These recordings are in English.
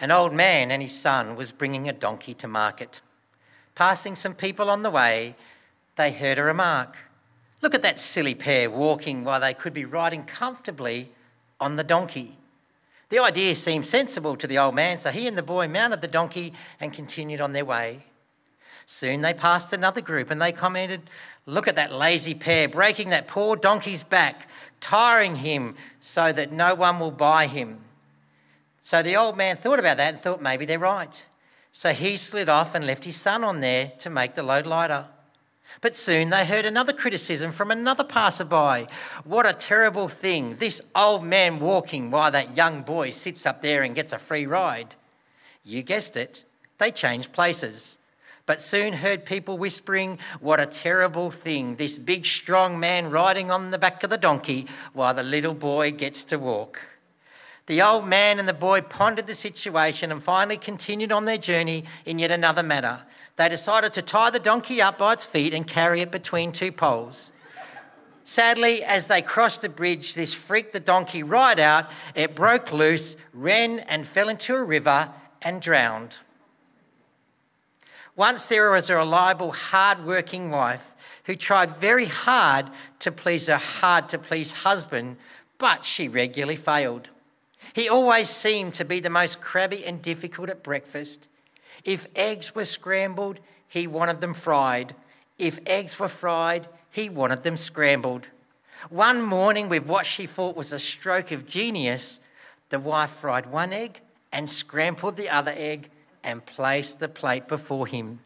An old man and his son was bringing a donkey to market. Passing some people on the way, they heard a remark. Look at that silly pair walking while they could be riding comfortably on the donkey. The idea seemed sensible to the old man, so he and the boy mounted the donkey and continued on their way. Soon they passed another group and they commented, Look at that lazy pair breaking that poor donkey's back, tiring him so that no one will buy him. So the old man thought about that and thought maybe they're right. So he slid off and left his son on there to make the load lighter. But soon they heard another criticism from another passerby. What a terrible thing, this old man walking while that young boy sits up there and gets a free ride. You guessed it, they changed places but soon heard people whispering, What a terrible thing, this big strong man riding on the back of the donkey while the little boy gets to walk. The old man and the boy pondered the situation and finally continued on their journey in yet another manner. They decided to tie the donkey up by its feet and carry it between two poles. Sadly, as they crossed the bridge, this freaked the donkey right out. It broke loose, ran and fell into a river and drowned. Once there was a reliable, hard-working wife who tried very hard to please her hard to please husband, but she regularly failed. He always seemed to be the most crabby and difficult at breakfast. If eggs were scrambled, he wanted them fried. If eggs were fried, he wanted them scrambled. One morning, with what she thought was a stroke of genius, the wife fried one egg and scrambled the other egg and placed the plate before him.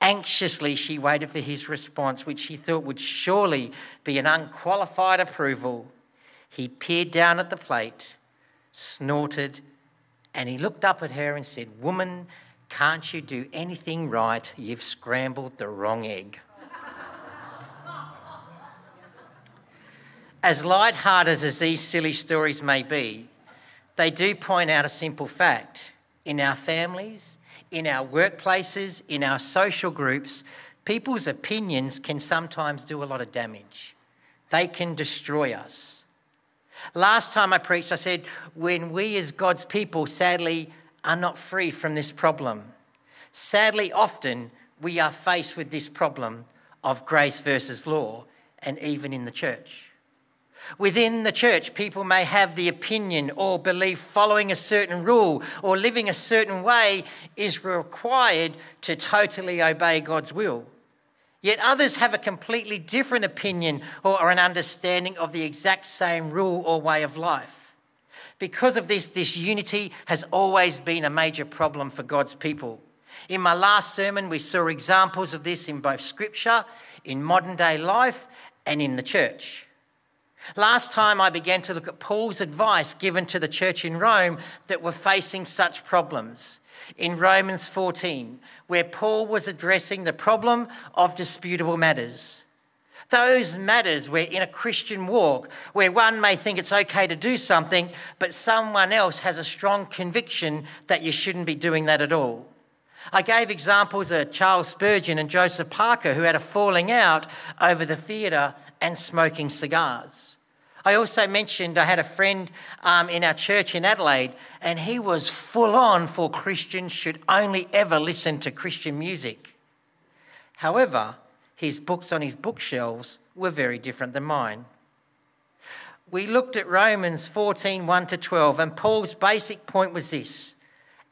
Anxiously, she waited for his response, which she thought would surely be an unqualified approval. He peered down at the plate, snorted, and he looked up at her and said, Woman, can't you do anything right? You've scrambled the wrong egg. as light-hearted as these silly stories may be, they do point out a simple fact in our families, in our workplaces, in our social groups, people's opinions can sometimes do a lot of damage. They can destroy us. Last time I preached, I said, when we as God's people sadly are not free from this problem, sadly, often we are faced with this problem of grace versus law, and even in the church. Within the church, people may have the opinion or belief following a certain rule or living a certain way is required to totally obey God's will. Yet others have a completely different opinion or an understanding of the exact same rule or way of life. Because of this, disunity has always been a major problem for God's people. In my last sermon, we saw examples of this in both scripture, in modern day life, and in the church. Last time I began to look at Paul's advice given to the church in Rome that were facing such problems. In Romans 14, where Paul was addressing the problem of disputable matters. Those matters where in a Christian walk, where one may think it's okay to do something, but someone else has a strong conviction that you shouldn't be doing that at all. I gave examples of Charles Spurgeon and Joseph Parker, who had a falling out over the theatre and smoking cigars. I also mentioned I had a friend um, in our church in Adelaide, and he was full on for Christians should only ever listen to Christian music. However, his books on his bookshelves were very different than mine. We looked at Romans 14 1 to 12, and Paul's basic point was this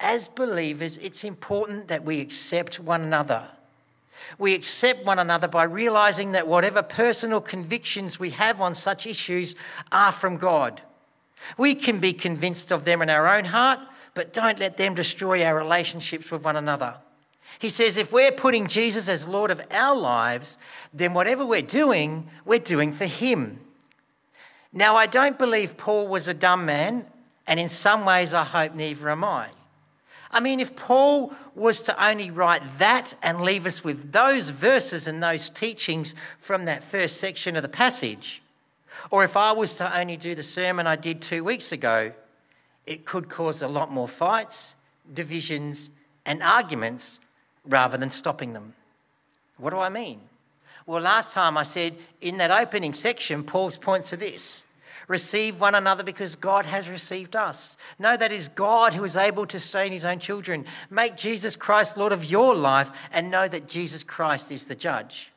as believers, it's important that we accept one another. We accept one another by realizing that whatever personal convictions we have on such issues are from God. We can be convinced of them in our own heart, but don't let them destroy our relationships with one another. He says if we're putting Jesus as Lord of our lives, then whatever we're doing, we're doing for Him. Now, I don't believe Paul was a dumb man, and in some ways, I hope neither am I. I mean, if Paul was to only write that and leave us with those verses and those teachings from that first section of the passage, or if I was to only do the sermon I did two weeks ago, it could cause a lot more fights, divisions, and arguments rather than stopping them. What do I mean? Well, last time I said in that opening section, Paul's points are this Receive one another because God has received us. Know that is God who is able to sustain his own children. Make Jesus Christ Lord of your life and know that Jesus Christ is the judge.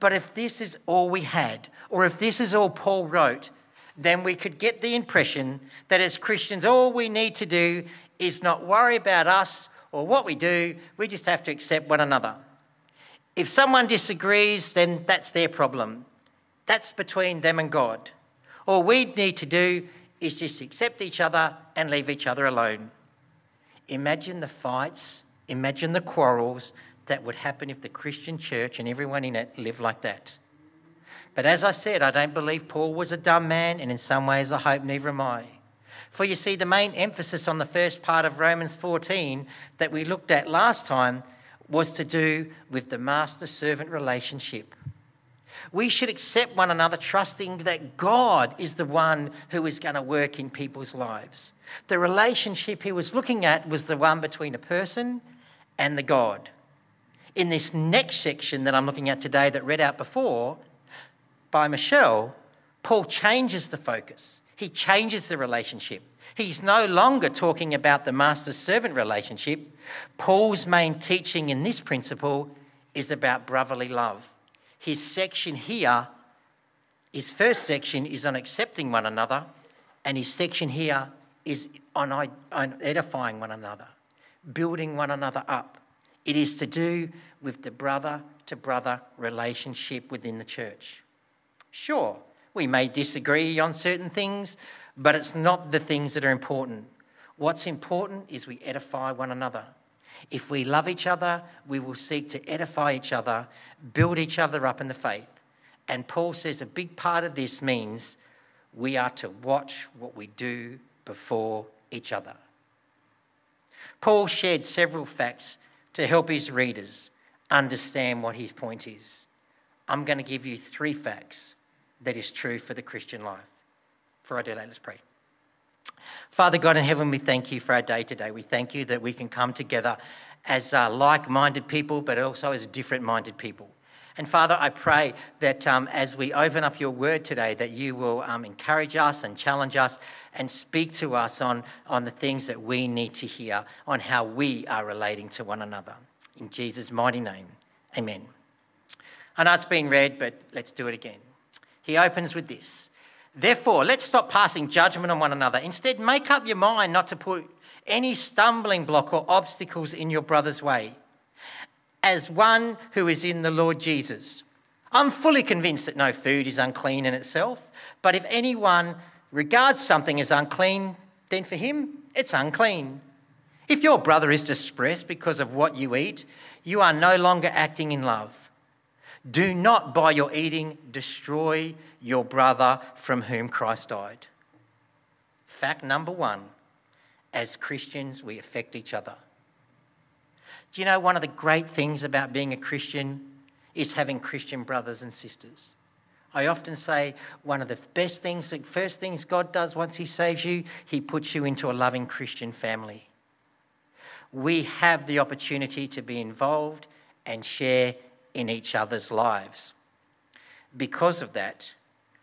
But if this is all we had, or if this is all Paul wrote, then we could get the impression that as Christians, all we need to do is not worry about us or what we do, we just have to accept one another. If someone disagrees, then that's their problem. That's between them and God. All we need to do is just accept each other and leave each other alone. Imagine the fights, imagine the quarrels that would happen if the Christian church and everyone in it lived like that. But as I said, I don't believe Paul was a dumb man, and in some ways I hope neither am I. For you see, the main emphasis on the first part of Romans 14 that we looked at last time was to do with the master servant relationship. We should accept one another, trusting that God is the one who is going to work in people's lives. The relationship he was looking at was the one between a person and the God. In this next section that I'm looking at today, that read out before by Michelle, Paul changes the focus. He changes the relationship. He's no longer talking about the master servant relationship. Paul's main teaching in this principle is about brotherly love. His section here, his first section is on accepting one another, and his section here is on, on edifying one another, building one another up. It is to do with the brother to brother relationship within the church. Sure, we may disagree on certain things, but it's not the things that are important. What's important is we edify one another. If we love each other, we will seek to edify each other, build each other up in the faith. And Paul says a big part of this means we are to watch what we do before each other. Paul shared several facts to help his readers understand what his point is. I'm going to give you three facts that is true for the Christian life. Before I do that, let's pray. Father God in heaven, we thank you for our day today. We thank you that we can come together as uh, like minded people, but also as different minded people. And Father, I pray that um, as we open up your word today, that you will um, encourage us and challenge us and speak to us on, on the things that we need to hear, on how we are relating to one another. In Jesus' mighty name, amen. I know it's been read, but let's do it again. He opens with this Therefore, let's stop passing judgment on one another. Instead, make up your mind not to put any stumbling block or obstacles in your brother's way. As one who is in the Lord Jesus, I'm fully convinced that no food is unclean in itself, but if anyone regards something as unclean, then for him it's unclean. If your brother is distressed because of what you eat, you are no longer acting in love. Do not by your eating destroy your brother from whom Christ died. Fact number one as Christians, we affect each other. Do you know one of the great things about being a Christian is having Christian brothers and sisters? I often say one of the best things, the first things God does once He saves you, He puts you into a loving Christian family. We have the opportunity to be involved and share in each other's lives. Because of that,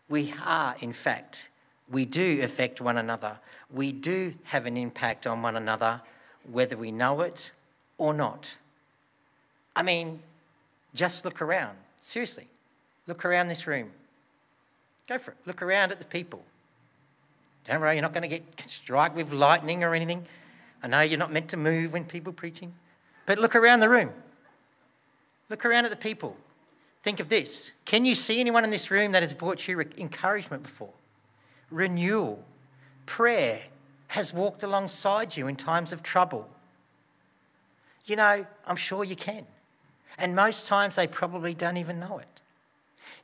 we are, in fact, we do affect one another. We do have an impact on one another, whether we know it or not. I mean, just look around. Seriously, look around this room. Go for it. Look around at the people. Don't worry, you're not going to get struck with lightning or anything. I know you're not meant to move when people preaching, but look around the room. Look around at the people. Think of this. Can you see anyone in this room that has brought you encouragement before? Renewal, prayer has walked alongside you in times of trouble. You know, I'm sure you can. And most times they probably don't even know it.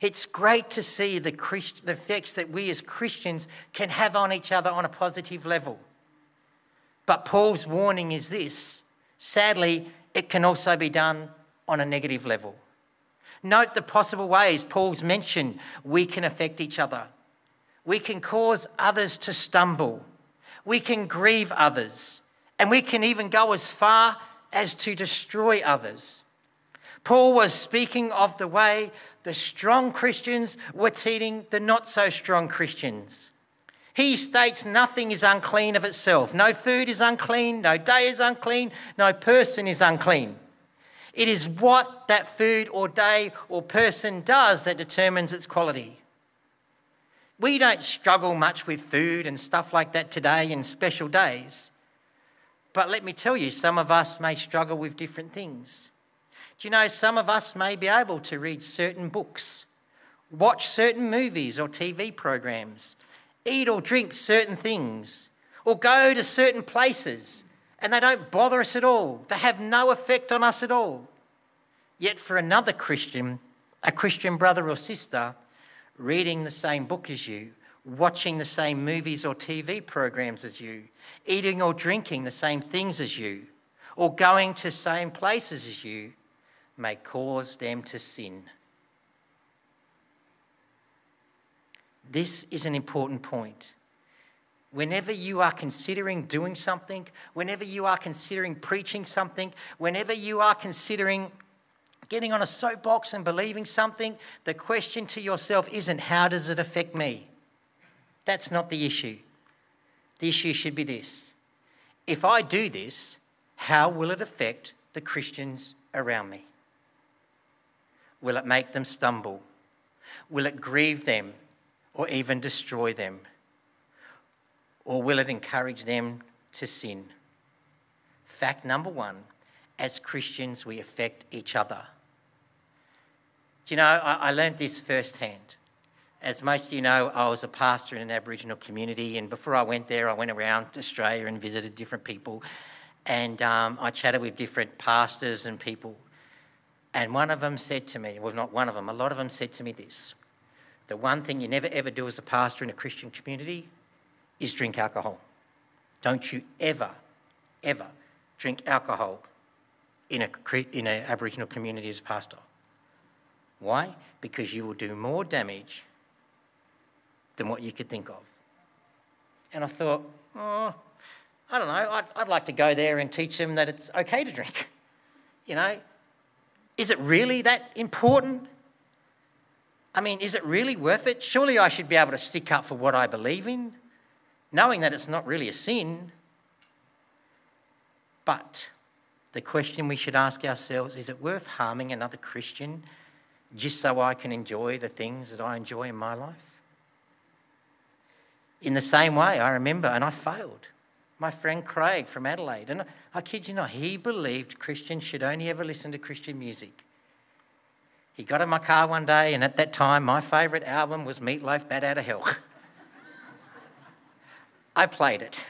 It's great to see the, Christ- the effects that we as Christians can have on each other on a positive level. But Paul's warning is this sadly, it can also be done on a negative level. Note the possible ways Paul's mentioned we can affect each other. We can cause others to stumble. We can grieve others. And we can even go as far as to destroy others. Paul was speaking of the way the strong Christians were treating the not so strong Christians. He states nothing is unclean of itself. No food is unclean, no day is unclean, no person is unclean. It is what that food or day or person does that determines its quality. We don't struggle much with food and stuff like that today in special days. But let me tell you, some of us may struggle with different things. Do you know some of us may be able to read certain books, watch certain movies or TV programs, eat or drink certain things, or go to certain places, and they don't bother us at all. They have no effect on us at all. Yet for another Christian, a Christian brother or sister, reading the same book as you, watching the same movies or TV programs as you, eating or drinking the same things as you, or going to same places as you, may cause them to sin. This is an important point. Whenever you are considering doing something, whenever you are considering preaching something, whenever you are considering getting on a soapbox and believing something, the question to yourself isn't how does it affect me? That's not the issue. The issue should be this if I do this, how will it affect the Christians around me? Will it make them stumble? Will it grieve them or even destroy them? Or will it encourage them to sin? Fact number one as Christians, we affect each other. Do you know, I, I learned this firsthand. As most of you know, I was a pastor in an Aboriginal community, and before I went there, I went around Australia and visited different people, and um, I chatted with different pastors and people. And one of them said to me, well, not one of them, a lot of them said to me this the one thing you never ever do as a pastor in a Christian community is drink alcohol. Don't you ever, ever drink alcohol in an in a Aboriginal community as a pastor. Why? Because you will do more damage than what you could think of. And I thought, oh, I don't know, I'd, I'd like to go there and teach them that it's okay to drink. You know, is it really that important? I mean, is it really worth it? Surely I should be able to stick up for what I believe in, knowing that it's not really a sin. But the question we should ask ourselves is it worth harming another Christian just so I can enjoy the things that I enjoy in my life? In the same way, I remember, and I failed. My friend Craig from Adelaide, and I kid you not, he believed Christians should only ever listen to Christian music. He got in my car one day, and at that time, my favourite album was Meat Loaf Bat Out of Hell. I played it.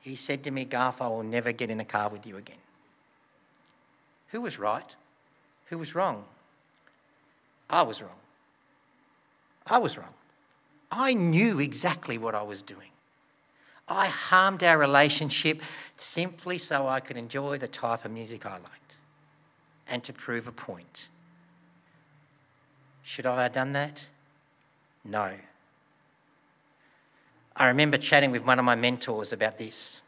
He said to me, Garth, I will never get in a car with you again. Who was right? Who was wrong? I was wrong. I was wrong. I knew exactly what I was doing. I harmed our relationship simply so I could enjoy the type of music I liked and to prove a point. Should I have done that? No. I remember chatting with one of my mentors about this,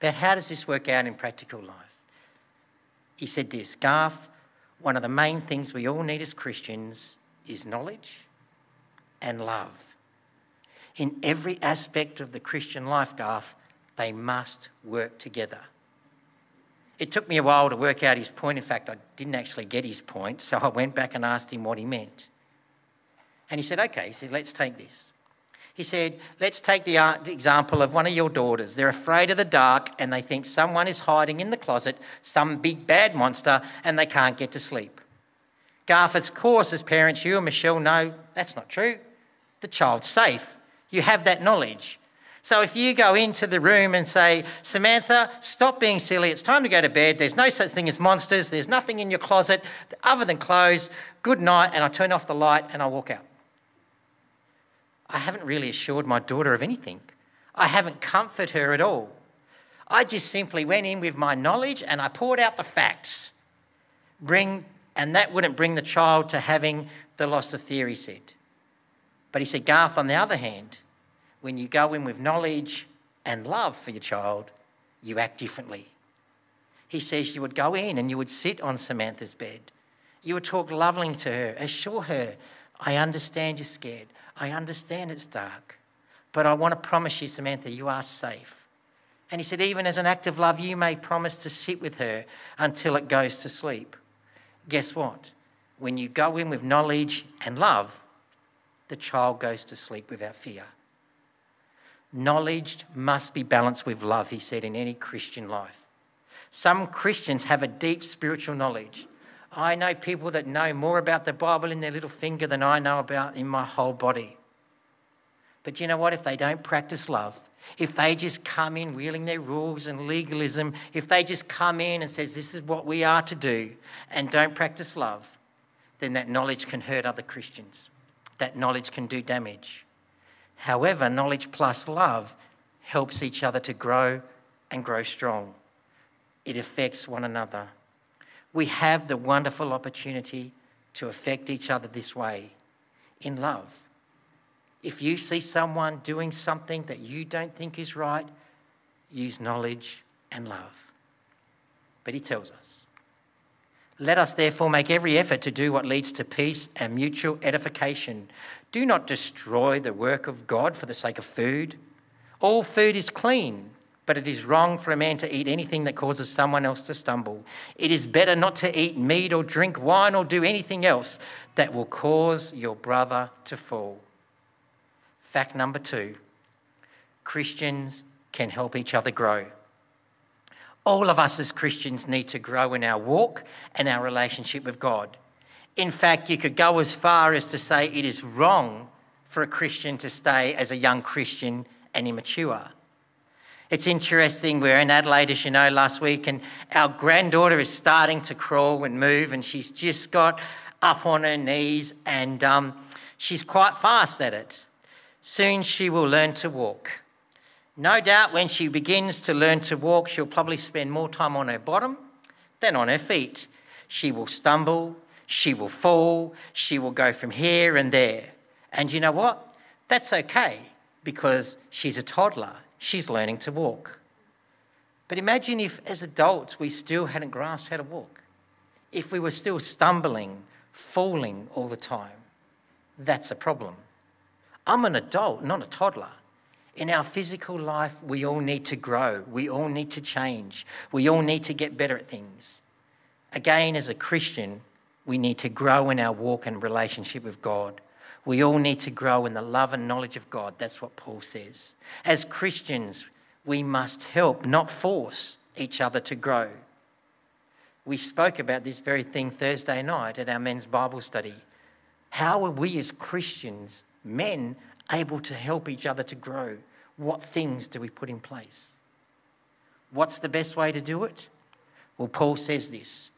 about how does this work out in practical life. He said this Garth, one of the main things we all need as Christians is knowledge and love. In every aspect of the Christian life, Garth, they must work together. It took me a while to work out his point. In fact, I didn't actually get his point, so I went back and asked him what he meant. And he said, Okay, he said, let's take this. He said, Let's take uh, the example of one of your daughters. They're afraid of the dark and they think someone is hiding in the closet, some big bad monster, and they can't get to sleep. Of course, as parents, you and Michelle know that's not true. The child's safe. You have that knowledge. So if you go into the room and say, Samantha, stop being silly, it's time to go to bed, there's no such thing as monsters, there's nothing in your closet other than clothes, good night, and I turn off the light and I walk out. I haven't really assured my daughter of anything. I haven't comforted her at all. I just simply went in with my knowledge and I poured out the facts. Bring, and that wouldn't bring the child to having the loss of fear, he said. But he said, Garth, on the other hand, when you go in with knowledge and love for your child, you act differently. He says you would go in and you would sit on Samantha's bed. You would talk lovingly to her, assure her, I understand you're scared. I understand it's dark. But I want to promise you, Samantha, you are safe. And he said, even as an act of love, you may promise to sit with her until it goes to sleep. Guess what? When you go in with knowledge and love, the child goes to sleep without fear. Knowledge must be balanced with love, he said, in any Christian life. Some Christians have a deep spiritual knowledge. I know people that know more about the Bible in their little finger than I know about in my whole body. But you know what? If they don't practice love, if they just come in wheeling their rules and legalism, if they just come in and says this is what we are to do and don't practice love, then that knowledge can hurt other Christians. That knowledge can do damage. However, knowledge plus love helps each other to grow and grow strong. It affects one another. We have the wonderful opportunity to affect each other this way in love. If you see someone doing something that you don't think is right, use knowledge and love. But he tells us, let us therefore make every effort to do what leads to peace and mutual edification. Do not destroy the work of God for the sake of food. All food is clean, but it is wrong for a man to eat anything that causes someone else to stumble. It is better not to eat meat or drink wine or do anything else that will cause your brother to fall. Fact number two Christians can help each other grow. All of us as Christians need to grow in our walk and our relationship with God. In fact, you could go as far as to say it is wrong for a Christian to stay as a young Christian and immature. It's interesting, we are in Adelaide, as you know, last week, and our granddaughter is starting to crawl and move, and she's just got up on her knees, and um, she's quite fast at it. Soon she will learn to walk. No doubt when she begins to learn to walk, she'll probably spend more time on her bottom than on her feet. She will stumble, she will fall, she will go from here and there. And you know what? That's okay because she's a toddler, she's learning to walk. But imagine if, as adults, we still hadn't grasped how to walk. If we were still stumbling, falling all the time, that's a problem. I'm an adult, not a toddler. In our physical life, we all need to grow. We all need to change. We all need to get better at things. Again, as a Christian, we need to grow in our walk and relationship with God. We all need to grow in the love and knowledge of God. That's what Paul says. As Christians, we must help, not force each other to grow. We spoke about this very thing Thursday night at our men's Bible study. How are we as Christians men able to help each other to grow? What things do we put in place? What's the best way to do it? Well, Paul says this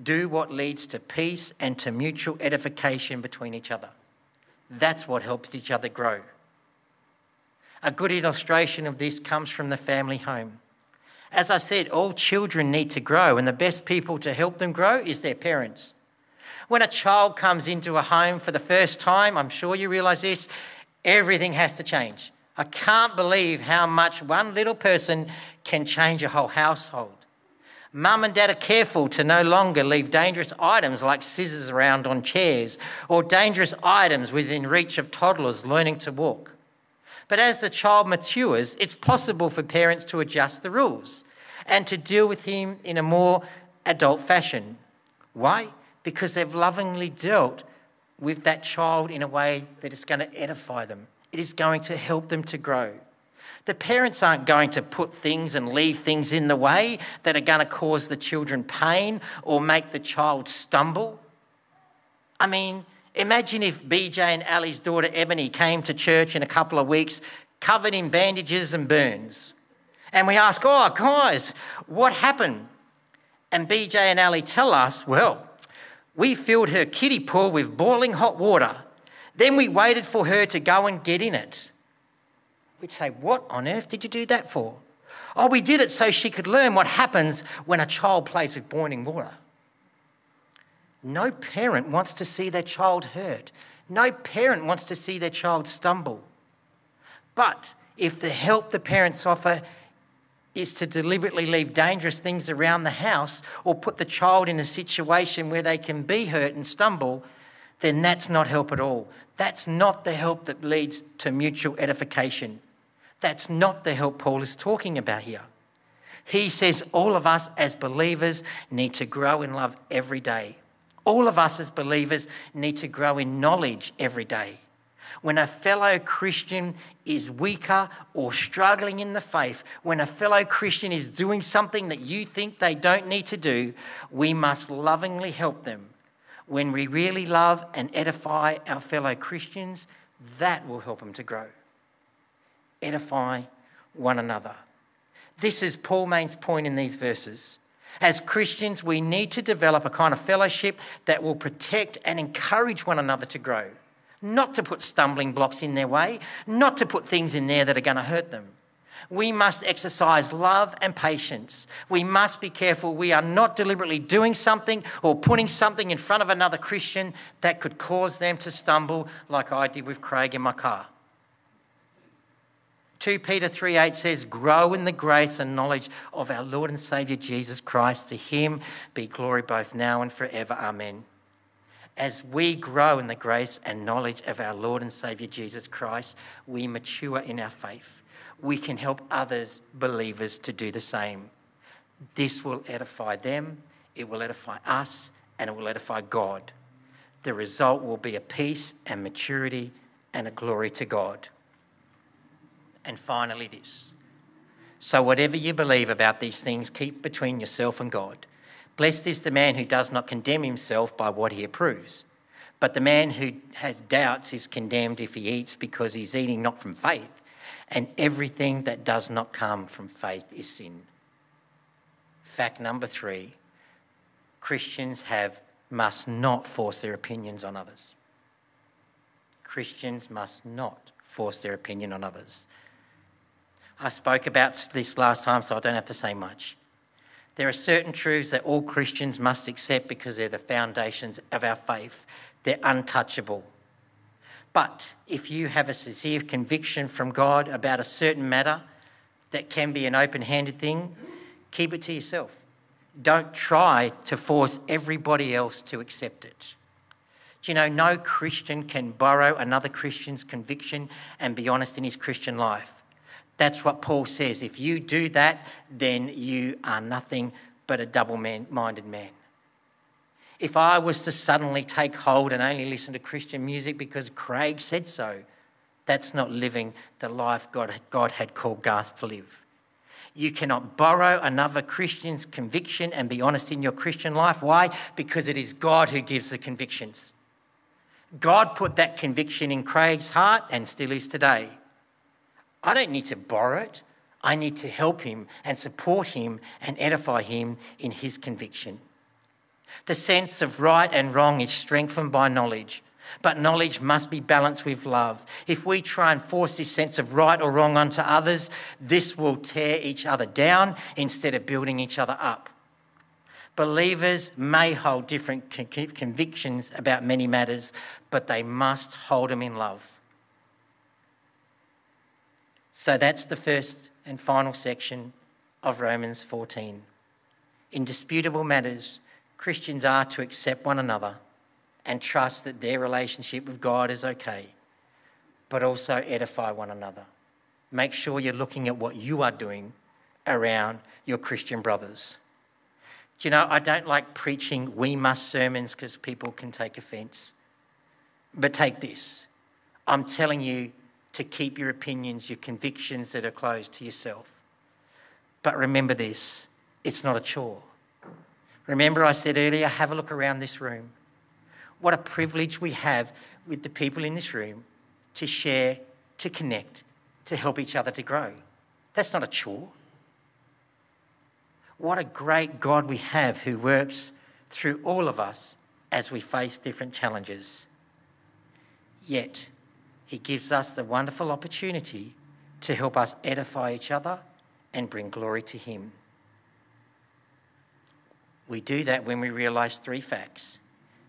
do what leads to peace and to mutual edification between each other. That's what helps each other grow. A good illustration of this comes from the family home. As I said, all children need to grow, and the best people to help them grow is their parents. When a child comes into a home for the first time, I'm sure you realise this, everything has to change. I can't believe how much one little person can change a whole household. Mum and dad are careful to no longer leave dangerous items like scissors around on chairs or dangerous items within reach of toddlers learning to walk. But as the child matures, it's possible for parents to adjust the rules and to deal with him in a more adult fashion. Why? because they've lovingly dealt with that child in a way that is going to edify them. It is going to help them to grow. The parents aren't going to put things and leave things in the way that are going to cause the children pain or make the child stumble. I mean, imagine if BJ and Ali's daughter Ebony came to church in a couple of weeks covered in bandages and burns. And we ask, oh, guys, what happened? And BJ and Ali tell us, well, we filled her kiddie pool with boiling hot water. Then we waited for her to go and get in it. We'd say, What on earth did you do that for? Oh, we did it so she could learn what happens when a child plays with boiling water. No parent wants to see their child hurt. No parent wants to see their child stumble. But if the help the parents offer is to deliberately leave dangerous things around the house or put the child in a situation where they can be hurt and stumble, then that's not help at all. That's not the help that leads to mutual edification. That's not the help Paul is talking about here. He says all of us as believers need to grow in love every day. All of us as believers need to grow in knowledge every day. When a fellow Christian is weaker or struggling in the faith, when a fellow Christian is doing something that you think they don't need to do, we must lovingly help them. When we really love and edify our fellow Christians, that will help them to grow. Edify one another. This is Paul Main's point in these verses. As Christians, we need to develop a kind of fellowship that will protect and encourage one another to grow, not to put stumbling blocks in their way, not to put things in there that are going to hurt them. We must exercise love and patience. We must be careful we are not deliberately doing something or putting something in front of another Christian that could cause them to stumble, like I did with Craig in my car. 2 Peter 3 8 says, Grow in the grace and knowledge of our Lord and Saviour Jesus Christ. To him be glory both now and forever. Amen. As we grow in the grace and knowledge of our Lord and Saviour Jesus Christ, we mature in our faith. We can help others, believers, to do the same. This will edify them, it will edify us, and it will edify God. The result will be a peace and maturity and a glory to God. And finally, this. So, whatever you believe about these things, keep between yourself and God. Blessed is the man who does not condemn himself by what he approves. But the man who has doubts is condemned if he eats because he's eating not from faith. And everything that does not come from faith is sin. Fact number three Christians have must not force their opinions on others. Christians must not force their opinion on others. I spoke about this last time, so I don't have to say much. There are certain truths that all Christians must accept because they're the foundations of our faith. They're untouchable. But if you have a sincere conviction from God about a certain matter that can be an open handed thing, keep it to yourself. Don't try to force everybody else to accept it. Do you know, no Christian can borrow another Christian's conviction and be honest in his Christian life. That's what Paul says. If you do that, then you are nothing but a double minded man. If I was to suddenly take hold and only listen to Christian music because Craig said so, that's not living the life God, God had called Garth to live. You cannot borrow another Christian's conviction and be honest in your Christian life. Why? Because it is God who gives the convictions. God put that conviction in Craig's heart and still is today. I don't need to borrow it. I need to help him and support him and edify him in his conviction. The sense of right and wrong is strengthened by knowledge, but knowledge must be balanced with love. If we try and force this sense of right or wrong onto others, this will tear each other down instead of building each other up. Believers may hold different convictions about many matters, but they must hold them in love. So that's the first and final section of Romans 14. In disputable matters, Christians are to accept one another and trust that their relationship with God is okay, but also edify one another. Make sure you're looking at what you are doing around your Christian brothers. Do you know, I don't like preaching we must sermons because people can take offense. But take this I'm telling you to keep your opinions, your convictions that are closed to yourself. But remember this it's not a chore. Remember, I said earlier, have a look around this room. What a privilege we have with the people in this room to share, to connect, to help each other to grow. That's not a chore. What a great God we have who works through all of us as we face different challenges. Yet, he gives us the wonderful opportunity to help us edify each other and bring glory to Him. We do that when we realise three facts.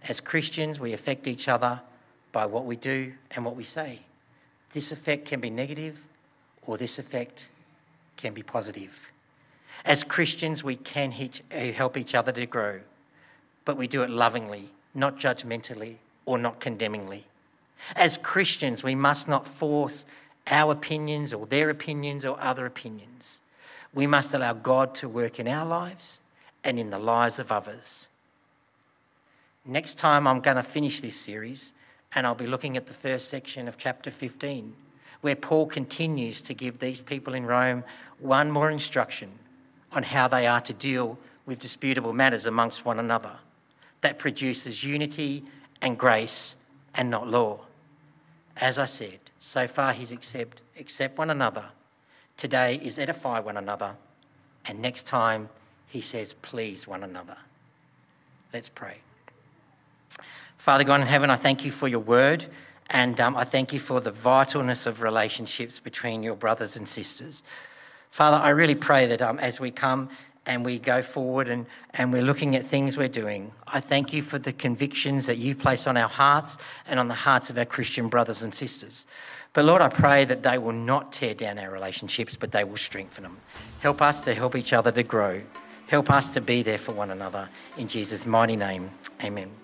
As Christians, we affect each other by what we do and what we say. This effect can be negative, or this effect can be positive. As Christians, we can eh, help each other to grow, but we do it lovingly, not judgmentally or not condemningly. As Christians, we must not force our opinions or their opinions or other opinions. We must allow God to work in our lives and in the lives of others. Next time, I'm going to finish this series and I'll be looking at the first section of chapter 15, where Paul continues to give these people in Rome one more instruction on how they are to deal with disputable matters amongst one another that produces unity and grace and not law. As I said, so far he's accept, accept one another. Today is edify one another. And next time he says, please one another. Let's pray. Father God in heaven, I thank you for your word. And um, I thank you for the vitalness of relationships between your brothers and sisters. Father, I really pray that um, as we come and we go forward and, and we're looking at things we're doing. I thank you for the convictions that you place on our hearts and on the hearts of our Christian brothers and sisters. But Lord, I pray that they will not tear down our relationships, but they will strengthen them. Help us to help each other to grow. Help us to be there for one another. In Jesus' mighty name, amen.